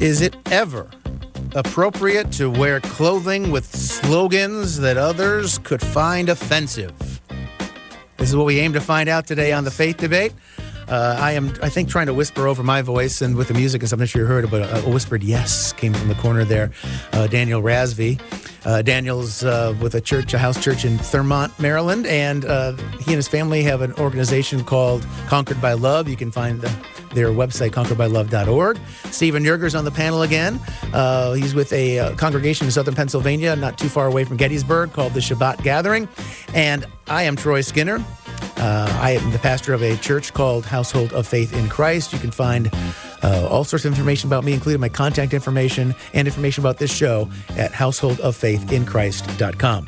Is it ever appropriate to wear clothing with slogans that others could find offensive? This is what we aim to find out today on the Faith Debate. Uh, I am, I think, trying to whisper over my voice and with the music and. I'm not sure you heard, but a, a whispered yes came from the corner there. Uh, Daniel Rasvey. Uh, Daniel's uh, with a church, a house church in Thurmont, Maryland, and uh, he and his family have an organization called Conquered by Love. You can find the, their website, conqueredbylove.org. Stephen Yerger's on the panel again. Uh, he's with a congregation in southern Pennsylvania, not too far away from Gettysburg, called the Shabbat Gathering. And I am Troy Skinner. Uh, I am the pastor of a church called Household of Faith in Christ. You can find uh, all sorts of information about me, including my contact information and information about this show at householdoffaithinchrist.com.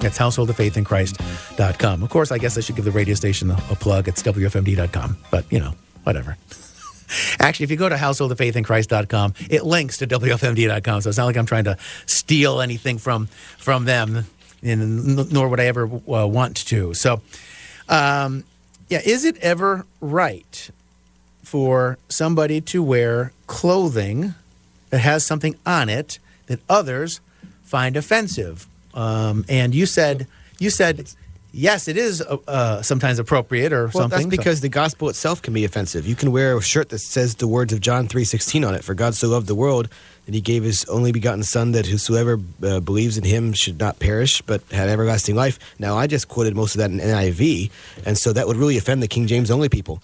That's householdoffaithinchrist.com. Of course, I guess I should give the radio station a, plug. It's WFMD.com, but you know, whatever. Actually, if you go to householdoffaithinchrist.com, it links to WFMD.com. So it's not like I'm trying to steal anything from from them, and nor would I ever uh, want to. So, um, yeah, is it ever right for somebody to wear clothing that has something on it that others find offensive? Um, and you said you said yes, it is uh, uh, sometimes appropriate or Well, something. that's because the gospel itself can be offensive. You can wear a shirt that says the words of John three sixteen on it. For God so loved the world that He gave His only begotten Son, that whosoever uh, believes in Him should not perish but have everlasting life. Now, I just quoted most of that in NIV, and so that would really offend the King James only people.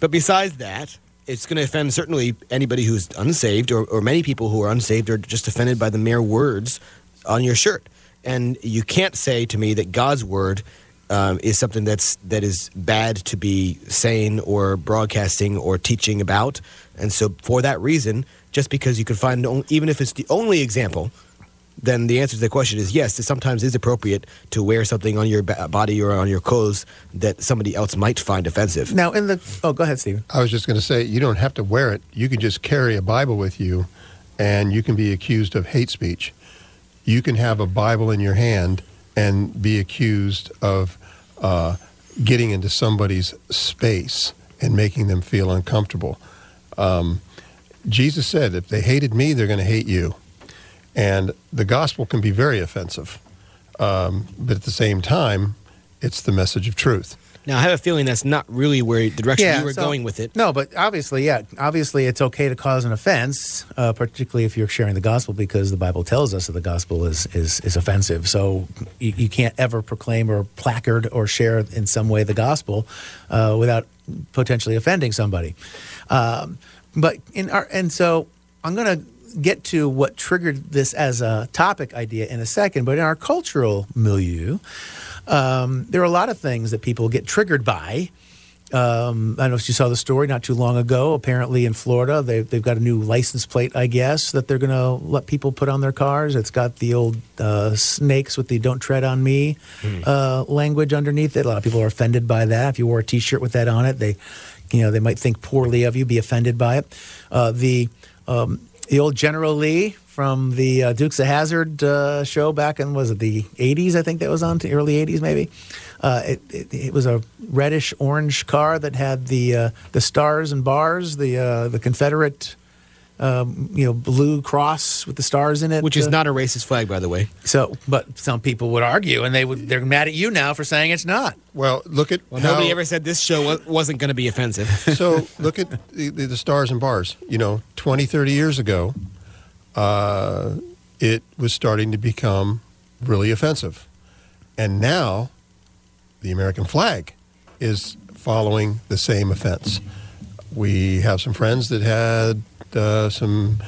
But besides that, it's going to offend certainly anybody who's unsaved, or, or many people who are unsaved are just offended by the mere words on your shirt. And you can't say to me that God's word um, is something that's that is bad to be saying or broadcasting or teaching about. And so, for that reason, just because you can find on- even if it's the only example, then the answer to the question is yes. It sometimes is appropriate to wear something on your body or on your clothes that somebody else might find offensive. now in the oh, go ahead, Stephen. I was just going to say, you don't have to wear it. You can just carry a Bible with you, and you can be accused of hate speech. You can have a Bible in your hand and be accused of uh, getting into somebody's space and making them feel uncomfortable. Um, Jesus said, if they hated me, they're going to hate you. And the gospel can be very offensive. Um, but at the same time, it's the message of truth. Now, I have a feeling that's not really where the direction you were so- going with it. No, but obviously, yeah, obviously, it's okay to cause an offense, uh, particularly if you're sharing the gospel, because the Bible tells us that the gospel is is, is offensive. So you, you can't ever proclaim or placard or share in some way the gospel uh, without potentially offending somebody. Um, but in our and so I'm going to get to what triggered this as a topic idea in a second. But in our cultural milieu, um, there are a lot of things that people get triggered by. Um, I don't know if you saw the story not too long ago. Apparently, in Florida, they, they've got a new license plate, I guess, that they're going to let people put on their cars. It's got the old uh, snakes with the "Don't tread on me" uh, language underneath it. A lot of people are offended by that. If you wore a T-shirt with that on it, they, you know, they might think poorly of you, be offended by it. Uh, the um, the old General Lee from the uh, Dukes of Hazzard uh, show back in was it the 80s? I think that was on to early 80s maybe. Uh, it, it, it was a reddish orange car that had the uh, the stars and bars, the uh, the Confederate. Um, you know, blue cross with the stars in it, Which is uh, not a racist flag, by the way. so. But some people would argue, and they would they're mad at you now for saying it's not. Well, look at Well, how, nobody ever said this show wasn't going to be offensive. so look at the, the, the stars and bars. You know, 20, 30 years ago, uh, it was starting to become really offensive. And now the American flag is following the same offense. We have some friends that had uh, some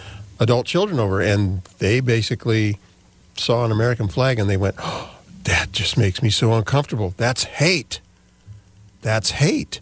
adult children over, and they basically saw an American flag and they went, oh, That just makes me so uncomfortable. That's hate. That's hate.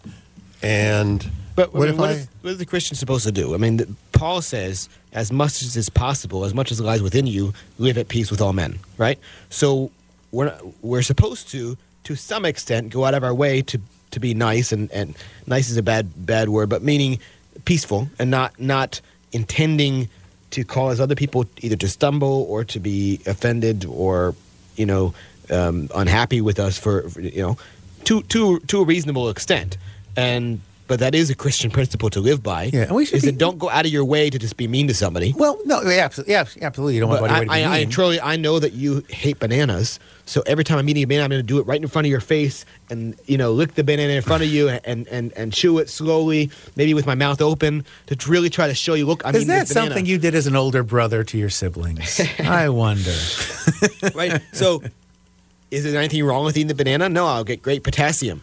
And But I what mean, if what, I? is, what is the Christian supposed to do? I mean, the, Paul says, as much as is possible, as much as lies within you, live at peace with all men, right? So we're, not, we're supposed to, to some extent, go out of our way to, to be nice, and, and nice is a bad bad word, but meaning peaceful and not not intending to cause other people either to stumble or to be offended or you know um, unhappy with us for, for you know to to to a reasonable extent. And but that is a Christian principle to live by. Yeah, and we should is be- that don't go out of your way to just be mean to somebody. Well, no, yeah, absolutely, yeah, absolutely. You don't want anybody I, to be I, I truly, I know that you hate bananas. So every time I'm eating a banana, I'm going to do it right in front of your face, and you know, lick the banana in front of you, and and and chew it slowly, maybe with my mouth open, to really try to show you, look, I'm Is that something you did as an older brother to your siblings? I wonder. right? So, is there anything wrong with eating the banana? No, I'll get great potassium.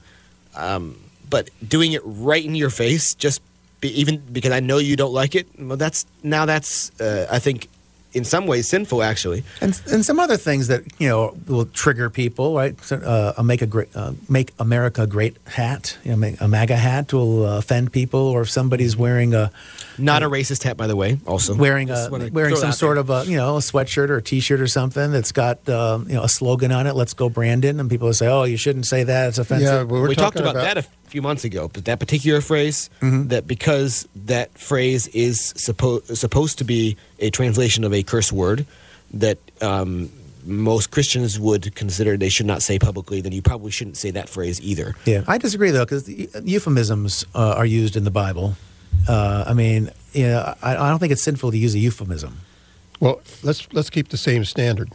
Um, but doing it right in your face, just be, even because I know you don't like it, well, that's now that's uh, I think in some ways sinful actually. And, and some other things that you know will trigger people, right? So, uh, a make a great, uh, make America great hat, you know, make a MAGA hat will uh, offend people, or if somebody's wearing a Not a racist hat, by the way. Also wearing a wearing some sort there. of a you know a sweatshirt or a T-shirt or something that's got um, you know a slogan on it. Let's go, Brandon, and people will say, "Oh, you shouldn't say that; it's offensive." Yeah, well, we're we talked talking about, that a few months ago, but that particular phrase, that because that phrase is suppo- supposed to be a translation of a curse word that um, most Christians would consider they should not say publicly, then you probably shouldn't say that phrase either. Yeah, I disagree though because euphemisms uh, are used in the Bible. Uh, I mean, you know, I, I don't think it's sinful to use a euphemism. Well, let's let's keep the same standard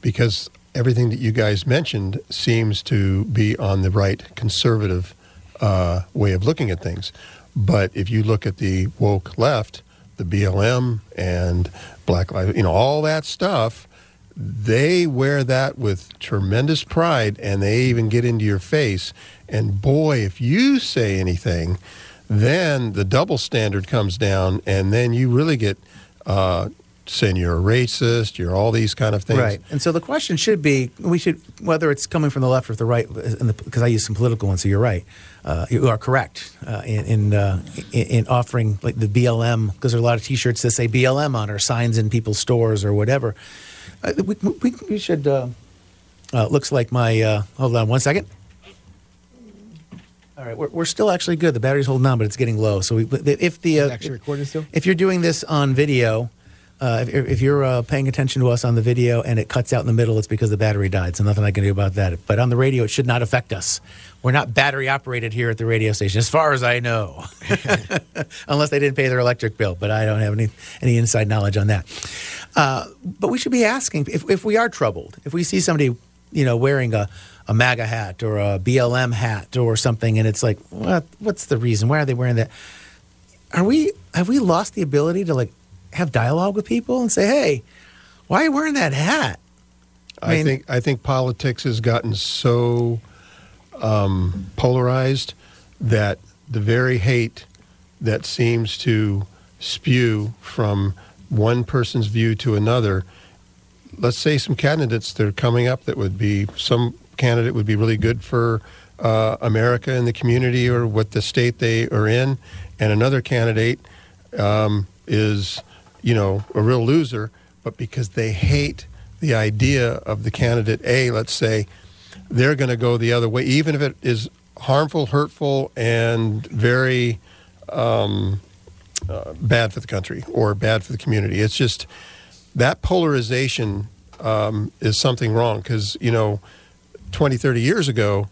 because everything that you guys mentioned seems to be on the right conservative uh, way of looking at things. But if you look at the woke left, the BLM and Black Lives, you know, all that stuff, they wear that with tremendous pride and they even get into your face. And boy, if you say anything, then the double standard comes down and then you really get uh, saying you're a racist, you're all these kind of things. Right. And so the question should be we should, whether it's coming from the left or the right, because I use some political ones, so you're right. Uh, you are correct uh, in in, uh, in in offering like the BLM, because there are a lot of t shirts that say BLM on or signs in people's stores or whatever. Uh, we, we, we should, uh, uh, looks like my, uh, hold on one second. All right, we're, we're still actually good. The battery's holding on, but it's getting low. So we, if the uh, Is actually recording still? if you're doing this on video, uh, if, if you're uh, paying attention to us on the video and it cuts out in the middle, it's because the battery died. So nothing I can do about that. But on the radio, it should not affect us. We're not battery operated here at the radio station, as far as I know, unless they didn't pay their electric bill. But I don't have any any inside knowledge on that. Uh, but we should be asking if, if we are troubled, if we see somebody, you know, wearing a a MAGA hat or a BLM hat or something, and it's like, what? What's the reason? Why are they wearing that? are we have we lost the ability to like have dialogue with people and say, "Hey, why are you wearing that hat?" I, I mean- think I think politics has gotten so um, polarized that the very hate that seems to spew from one person's view to another. Let's say some candidates that are coming up that would be some candidate would be really good for uh, America and the community or what the state they are in, and another candidate um, is, you know, a real loser, but because they hate the idea of the candidate A, let's say, they're going to go the other way, even if it is harmful, hurtful, and very um, uh, bad for the country or bad for the community. It's just that polarization um, is something wrong because, you know, 20, 30 years ago,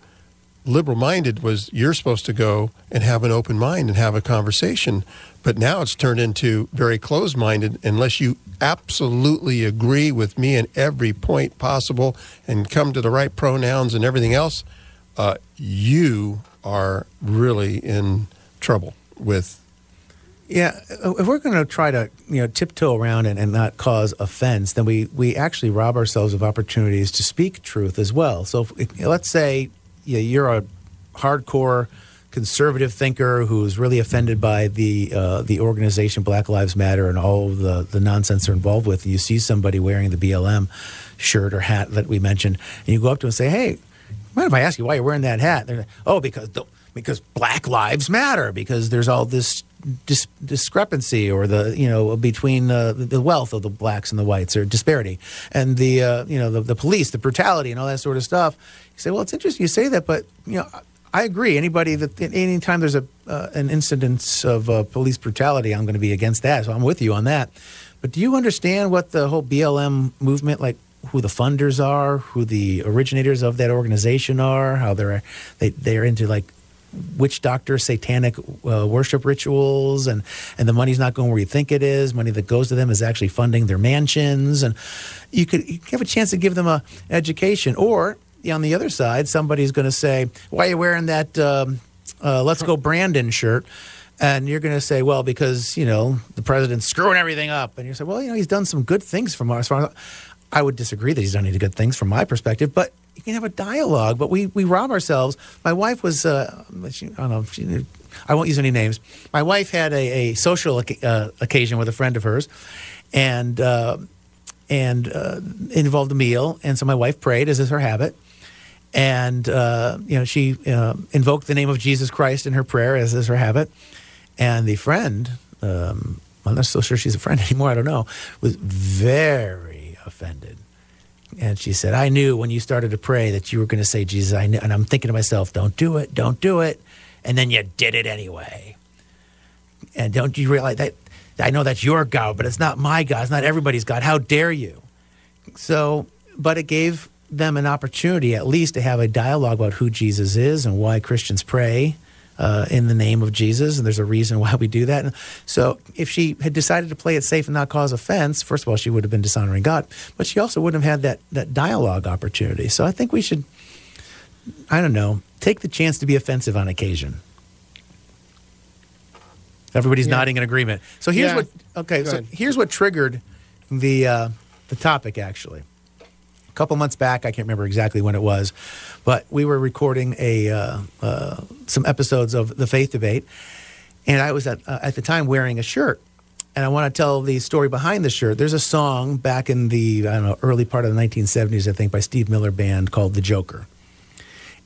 liberal minded was you're supposed to go and have an open mind and have a conversation. But now it's turned into very closed minded unless you absolutely agree with me in every point possible and come to the right pronouns and everything else. Uh, you are really in trouble with Yeah, if we're going to try to you know tiptoe around and, and not cause offense, then we we actually rob ourselves of opportunities to speak truth as well. So if, let's say you're a hardcore conservative thinker who's really offended by the uh, the organization Black Lives Matter and all the the nonsense they're involved with. And you see somebody wearing the BLM shirt or hat that we mentioned, and you go up to them and say, "Hey, mind if I ask you why you're wearing that hat?" They're like, "Oh, because the, because Black Lives Matter. Because there's all this dis- discrepancy or the you know between uh, the wealth of the blacks and the whites or disparity, and the uh, you know the, the police, the brutality, and all that sort of stuff." You say, "Well, it's interesting you say that, but you know." I agree. Anybody that anytime there's a uh, an incidence of uh, police brutality, I'm going to be against that. So I'm with you on that. But do you understand what the whole BLM movement, like who the funders are, who the originators of that organization are, how they're they they're into like witch doctor, satanic uh, worship rituals, and and the money's not going where you think it is. Money that goes to them is actually funding their mansions, and you could you have a chance to give them a education. Or on the other side, somebody's going to say, "Why are you wearing that um, uh, Let's Go Brandon shirt?" And you're going to say, well, because, you know, the president's screwing everything up. And you say, well, you know, he's done some good things from us. I would disagree that he's done any good things from my perspective, but you can have a dialogue. But we, we rob ourselves. My wife was, uh, she, I don't know, she, I won't use any names. My wife had a, a social uh, occasion with a friend of hers, and uh, and uh, involved a meal. And so my wife prayed, as is her habit. And uh, you know, she uh, invoked the name of Jesus Christ in her prayer, as is her habit. And the friend, um, I'm not so sure she's a friend anymore. I don't know. Was very offended. And she said, I knew when you started to pray that you were going to say Jesus. I knew, and I'm thinking to myself, don't do it, don't do it. And then you did it anyway. And don't you realize that? I know that's your God, but it's not my God. It's not everybody's God. How dare you? So, but it gave them an opportunity at least to have a dialogue about who Jesus is and why Christians pray uh, in the name of Jesus, and there's a reason why we do that. And so, if she had decided to play it safe and not cause offense, first of all, she would have been dishonoring God, but she also wouldn't have had that that dialogue opportunity. So, I think we should, I don't know, take the chance to be offensive on occasion. Everybody's yeah. nodding in agreement. So here's yeah. what. Okay, Go so ahead. here's what triggered the uh, the topic actually couple months back. I can't remember exactly when it was, but we were recording a uh, uh, some episodes of the Faith Debate, and I was at uh, at the time wearing a shirt. And I want to tell the story behind the shirt. There's a song back in the I don't know early part of the 1970s, I think, by Steve Miller Band called "The Joker."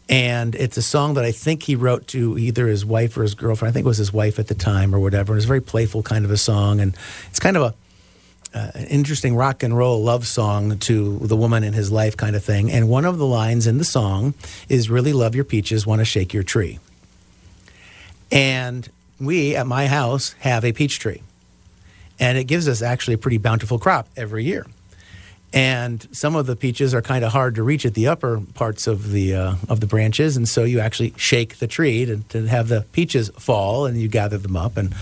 and it's a song that I think he wrote to either his wife or his girlfriend. I think it was his wife at the time or whatever. And it's a very playful kind of a song, and it's kind of a uh, an interesting rock and roll love song to the woman in his life kind of thing. And one of the lines in the song is really love your peaches, want to shake your tree. And we at my house have a peach tree. And it gives us actually a pretty bountiful crop every year. And some of the peaches are kind of hard to reach at the upper parts of the uh, of the branches, and so you actually shake the tree to, to have the peaches fall, and you gather them up, and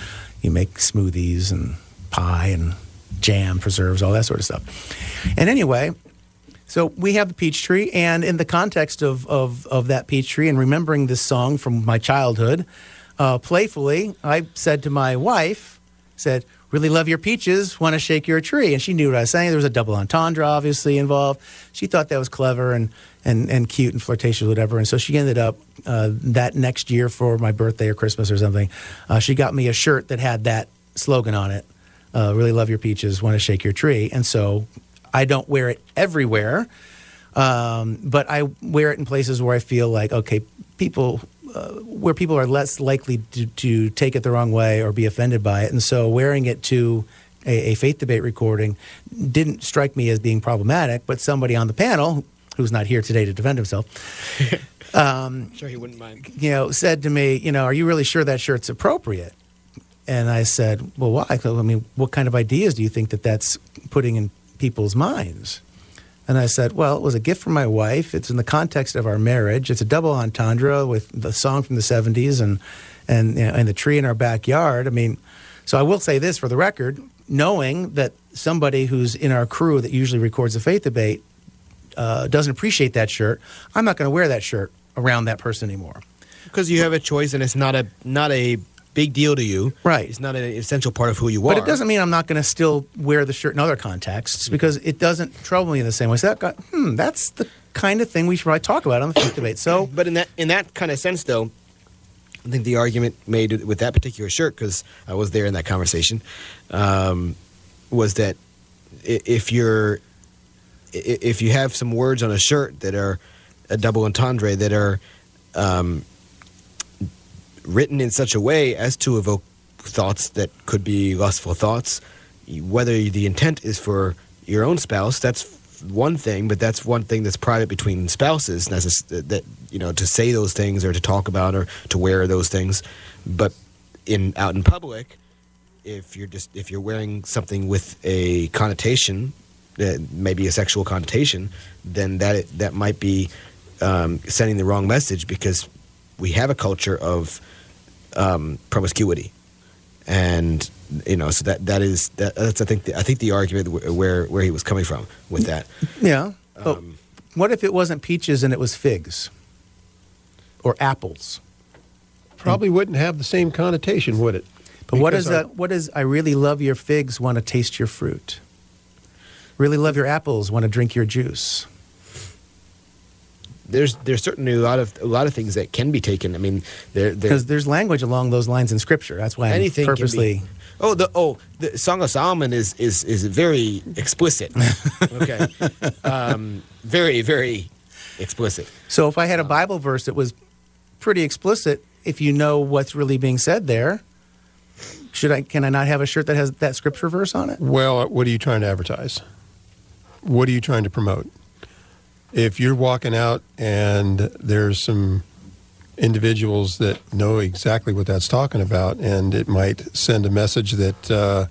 you make smoothies and pie and jam, preserves, all that sort of stuff. And anyway, so we have the peach tree, and in the context of, of, of that peach tree and remembering this song from my childhood, uh, playfully, I said to my wife, said, really love your peaches, want to shake your tree. And she knew what I was saying. There was a double entendre obviously involved. She thought that was clever and, and, and cute and flirtatious, whatever. And so she ended up uh, that next year for my birthday or Christmas or something, uh, she got me a shirt that had that slogan on it uh, really love your peaches, want to shake your tree. And so I don't wear it everywhere, um, but I wear it in places where I feel like, okay, people, uh, where people are less likely to, to, take it the wrong way or be offended by it. And so wearing it to a, a faith debate recording didn't strike me as being problematic, but somebody on the panel who's not here today to defend himself. Um, sure, he wouldn't mind. You know, said to me, you know, are you really sure that shirt's appropriate? And I said, well, why? I mean, what kind of ideas do you think that that's putting in people's minds? And I said, well, it was a gift from my wife. It's in the context of our marriage. It's a double entendre with the song from the 70s and, and, you know, and the tree in our backyard. I mean, so I will say this for the record, knowing that somebody who's in our crew that usually records the faith debate uh, doesn't appreciate that shirt, I'm not going to wear that shirt around that person anymore. Because you have a choice, and it's not a not a big deal to you. Right. It's not an essential part of who you are. But it doesn't mean I'm not going to still wear the shirt in other contexts because it doesn't trouble me in the same way. So that got, hmm, that's the kind of thing we should probably talk about on the faith debate. So, but in that in that kind of sense, though, I think the argument made with that particular shirt because I was there in that conversation um, was that if you're if you have some words on a shirt that are a double entendre that are um, written in such a way as to evoke thoughts that could be lustful thoughts. Whether the intent is for your own spouse, that's one thing, but that's one thing that's private between spouses. That you know to say those things or to talk about or to wear those things, but in out in public, if you're just if you're wearing something with a connotation, that maybe a sexual connotation, then that that might be um, sending the wrong message because we have a culture of um, promiscuity, and you know, so that that is that, that's I think the, I think the argument where where he was coming from with that. Yeah. But Um, what if it wasn't peaches and it was figs? Or apples? Probably wouldn't have the same connotation, would it? But what Because is our- that? What is I really love your figs, want to taste your fruit. Really love your apples, want to drink your juice. There's there's certainly a lot of a lot of things that can be taken. I mean, there there Because there's language along those lines in Scripture. That's why I'm anything can purposely. be. Oh, the oh, the Song of Solomon is is is very explicit. okay, um, very very explicit. So if I had a Bible verse that was pretty explicit, if you know what's really being said there, should I? Can I not have a shirt that has that Scripture verse on it? Well, what are you trying to advertise? What are you trying to promote? If you're walking out and there's some individuals that know exactly what that's talking about, and it might send a message that uh,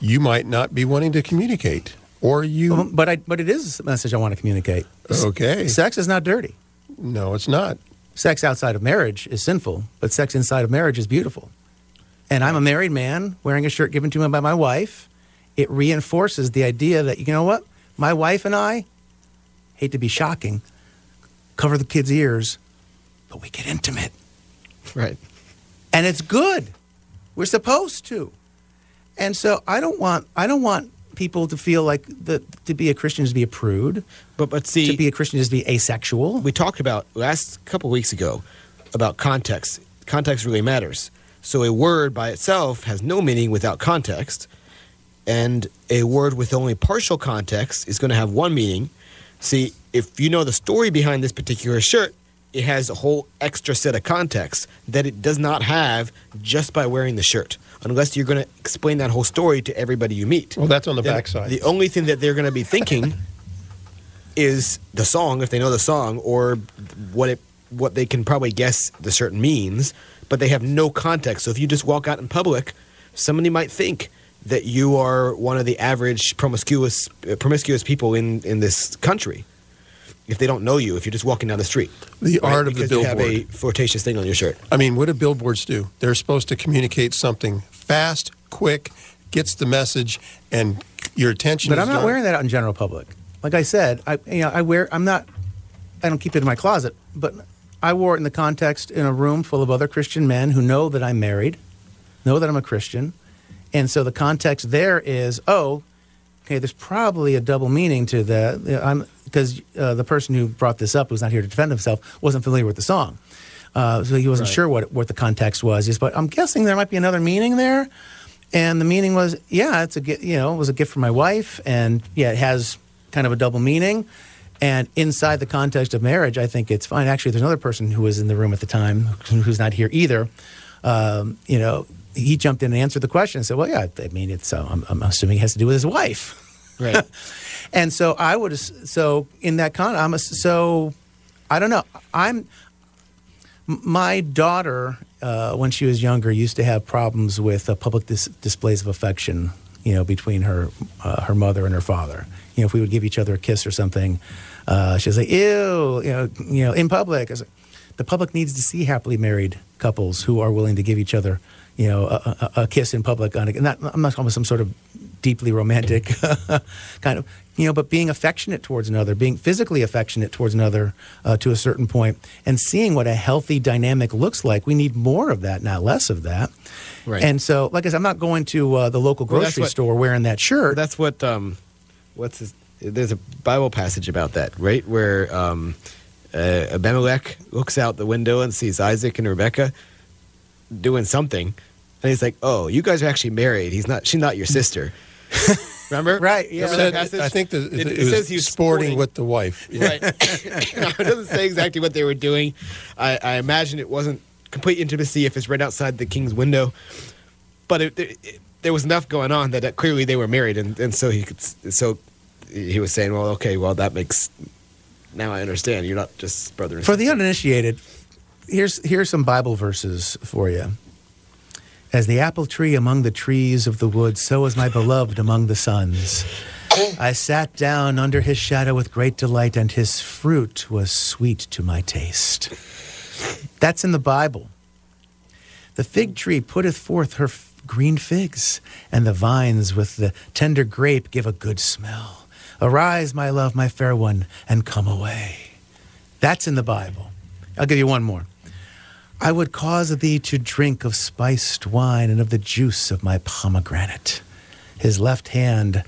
you might not be wanting to communicate, or you. But I. But it is a message I want to communicate. Okay. Sex is not dirty. No, it's not. sex outside of marriage is sinful, but sex inside of marriage is beautiful. And I'm a married man wearing a shirt given to me by my wife. It reinforces the idea that, you know what? My wife and I, hate to be shocking, cover the kids' ears, but we get intimate. Right. And it's good. We're supposed to. And so I don't want I don't want people to feel like that to be a Christian is to be a prude. But but see, to be a Christian is to be asexual. we talked about last couple weeks ago about context. Context really matters. So a word by itself has no meaning without context, and a word with only partial context is going to have one meaning. See, if you know the story behind this particular shirt, it has a whole extra set of context that it does not have just by wearing the shirt, unless you're going to explain that whole story to everybody you meet. Well, that's on the Then backside. The only thing that they're going to be thinking is the song, if they know the song, or what it what they can probably guess the certain means, but they have no context. So if you just walk out in public, somebody might think that you are one of the average promiscuous uh, promiscuous people in in this country. If they don't know you, if you're just walking down the street, The art of the because you have a flirtatious thing on your shirt. I mean, what do billboards do? They're supposed to communicate something fast, quick, gets the message, and your attention. But is I'm not drawn- wearing that out in general public. Like I said, I you know I wear I'm not I don't keep it in my closet, but I wore it in the context in a room full of other Christian men who know that I'm married, know that I'm a Christian, and so the context there is oh, okay, there's probably a double meaning to that. I'm because uh, the person who brought this up, who's not here to defend himself, wasn't familiar with the song. Uh, so he wasn't Right. sure what what the context was. Yes, but I'm guessing there might be another meaning there. And the meaning was, yeah, it's a you know, it was a gift from my wife, and yeah, it has kind of a double meaning. And inside the context of marriage, I think it's fine. Actually, there's another person who was in the room at the time who's not here either. Um, you know, he jumped in and answered the question and said, "Well, yeah, I mean, it's uh, I'm, I'm assuming it has to do with his wife." Right. And so I would so in that con I'm a, so I don't know I'm my daughter uh, when she was younger used to have problems with uh, public dis- displays of affection you know between her uh, her mother and her father you know if we would give each other a kiss or something uh, she was like ew you know you know in public the public needs to see happily married couples who are willing to give each other you know a, a, a kiss in public on a, not, I'm not talking about some sort of deeply romantic kind of you know but being affectionate towards another being physically affectionate towards another uh, to a certain point and seeing what a healthy dynamic looks like we need more of that not less of that Right. and so like i said i'm not going to uh, the local Well, grocery what- store wearing that shirt That's what um, what's his, there's a Bible passage about that, right? Where um, uh, Abimelech looks out the window and sees Isaac and Rebecca doing something, and he's like, "Oh, you guys are actually married. He's not. She's not your sister." Remember? Right, yeah. Remember that passage? I think the, It- it, it says he was sporting, sporting. with the wife. Right. No, it doesn't say exactly what they were doing. I, I imagine it wasn't complete intimacy if it's right outside the king's window. But it, there was enough going on that uh, clearly they were married, and, and so he could. So he was saying, "Well, okay, well that makes. Now I understand. You're not just brother and For the uninitiated, here's here's some Bible verses for you. As the apple tree among the trees of the wood, so is my beloved among the sons. I sat down under his shadow with great delight, and his fruit was sweet to my taste. That's in the Bible. The fig tree putteth forth her f- green figs, and the vines with the tender grape give a good smell. Arise, my love, my fair one, and come away. That's in the Bible. I'll give you one more. I would cause thee to drink of spiced wine and of the juice of my pomegranate. His left hand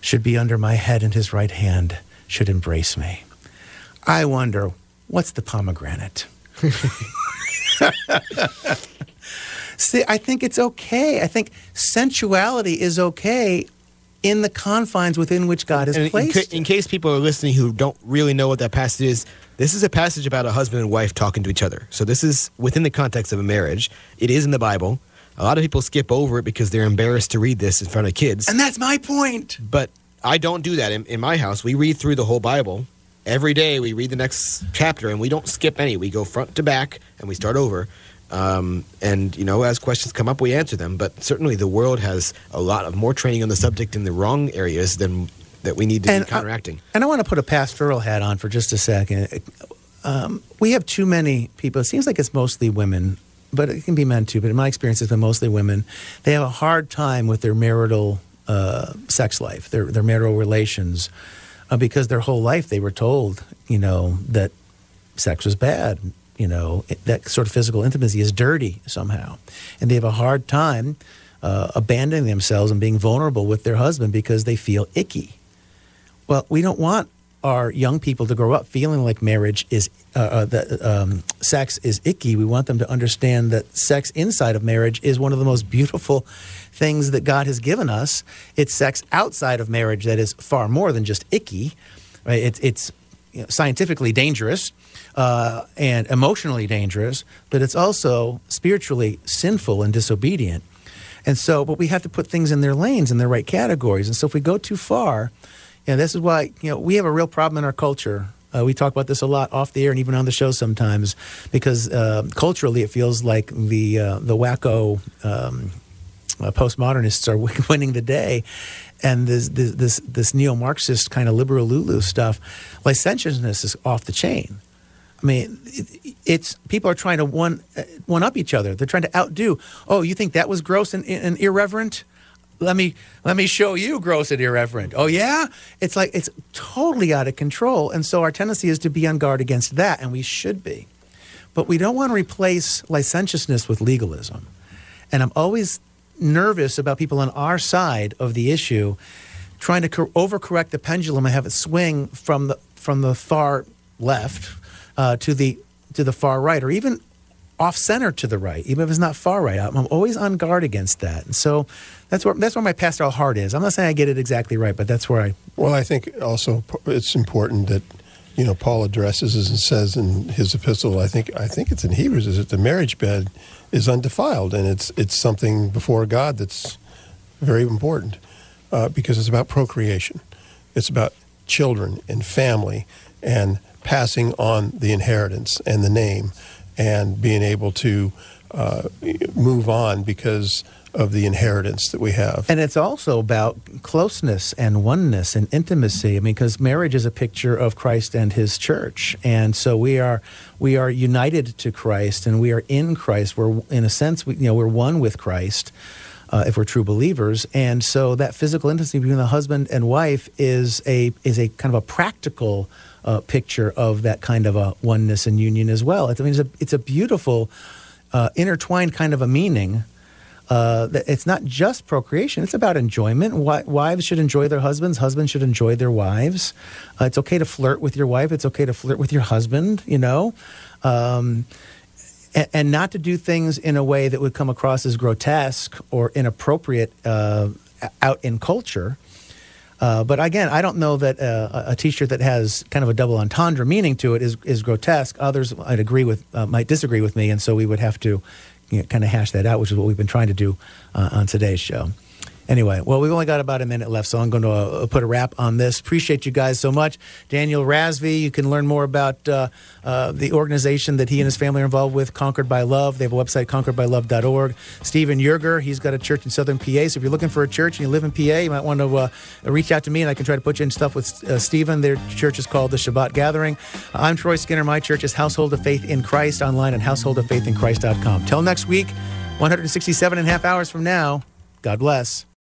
should be under my head, and his right hand should embrace me. I wonder, what's the pomegranate? See, I think it's okay. I think sensuality is okay in the confines within which God has And in, placed. ca- in case people are listening who don't really know what that passage is, this is a passage about a husband and wife talking to each other. So this is within the context of a marriage. It is in the Bible. A lot of people skip over it because they're embarrassed to read this in front of kids. and that's my point. But I don't do that in, in my house. We read through the whole Bible every day. We read the next chapter, and we don't skip any. We go front to back, and we start over. Um, and you know, as questions come up, we answer them. But certainly, the world has a lot of more training on the subject in the wrong areas than that we need to And be I- And I want to put a pastoral hat on for just a second. Um, we have too many people. It seems like it's mostly women, but it can be men too. But in my experience, it's been mostly women. They have a hard time with their marital uh, sex life, their their marital relations, uh, because their whole life they were told, you know, that sex was bad. You know, that sort of physical intimacy is dirty somehow, and they have a hard time uh, abandoning themselves and being vulnerable with their husband because they feel icky. Well, we don't want our young people to grow up feeling like marriage is uh, uh, that um, sex is icky. We want them to understand that sex inside of marriage is one of the most beautiful things that God has given us. It's sex outside of marriage that is far more than just icky. Right? It's it's you know, scientifically dangerous uh, and emotionally dangerous, but it's also spiritually sinful and disobedient. And so, but we have to put things in their lanes in their right categories. And so, if we go too far, know, this is why you know we have a real problem in our culture. Uh, we talk about this a lot off the air and even on the show sometimes, because uh, culturally it feels like the uh, the wacko um, uh, postmodernists are winning the day, and this this this, this neo Marxist kind of liberal Lulu stuff, licentiousness is off the chain. I mean, it, it's people are trying to one uh, one up each other. They're trying to outdo. Oh, you think that was gross and, and irreverent? Let me let me show you gross and irreverent. Oh yeah, it's like it's totally out of control. And so our tendency is to be on guard against that, and we should be. But we don't want to replace licentiousness with legalism. And I'm always nervous about people on our side of the issue trying to cor- overcorrect the pendulum and have it swing from the from the far left uh, to the to the far right, or even off center to the right, even if it's not far right. I'm, always on guard against that, and so that's where that's where my pastoral heart is. I'm not saying I get it exactly right, but that's where I. Well, I think also it's important that you know Paul addresses and says in his epistle. I think I think it's in Hebrews is that the marriage bed is undefiled and it's it's something before God that's very important uh, because it's about procreation. It's about children and family and passing on the inheritance and the name and being able to uh, move on because of the inheritance that we have. And it's also about closeness and oneness and intimacy. I mean, because marriage is a picture of Christ and His church, and so we are we are united to Christ, and we are in Christ. We're in a sense, we, you know, we're one with Christ. Uh, if we're true believers, and so that physical intimacy between the husband and wife is a is a kind of a practical uh, picture of that kind of a oneness and union as well. It's, I mean, it's a it's a beautiful uh, intertwined kind of a meaning uh, that it's not just procreation; it's about enjoyment. Wi- wives should enjoy their husbands; husbands should enjoy their wives. Uh, it's okay to flirt with your wife. It's okay to flirt with your husband. You know. Um, and, not to do things in a way that would come across as grotesque or inappropriate uh, out in culture. Uh, but again, I don't know that uh, a T-shirt that has kind of a double entendre meaning to it is is grotesque. Others might agree with uh, might disagree with me, and so we would have to you know, kind of hash that out, which is what we've been trying to do uh, on today's show. Anyway, well, we've only got about a minute left, so I'm going to uh, put a wrap on this. Appreciate you guys so much. Daniel Rasvi, you can learn more about uh, uh, the organization that he and his family are involved with, Conquered by Love. They have a website, conqueredbylove.org. Stephen Yerger, he's got a church in southern PA. So if you're looking for a church and you live in PA, you might want to uh, reach out to me and I can try to put you in stuff with uh, Stephen. Their church is called the Shabbat Gathering. I'm Troy Skinner. My church is Household of Faith in Christ online at householdoffaithinchrist.com. Till next week, 167 and a half hours from now, God bless.